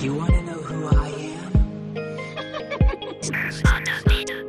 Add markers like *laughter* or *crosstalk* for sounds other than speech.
You wanna know who I am? *laughs*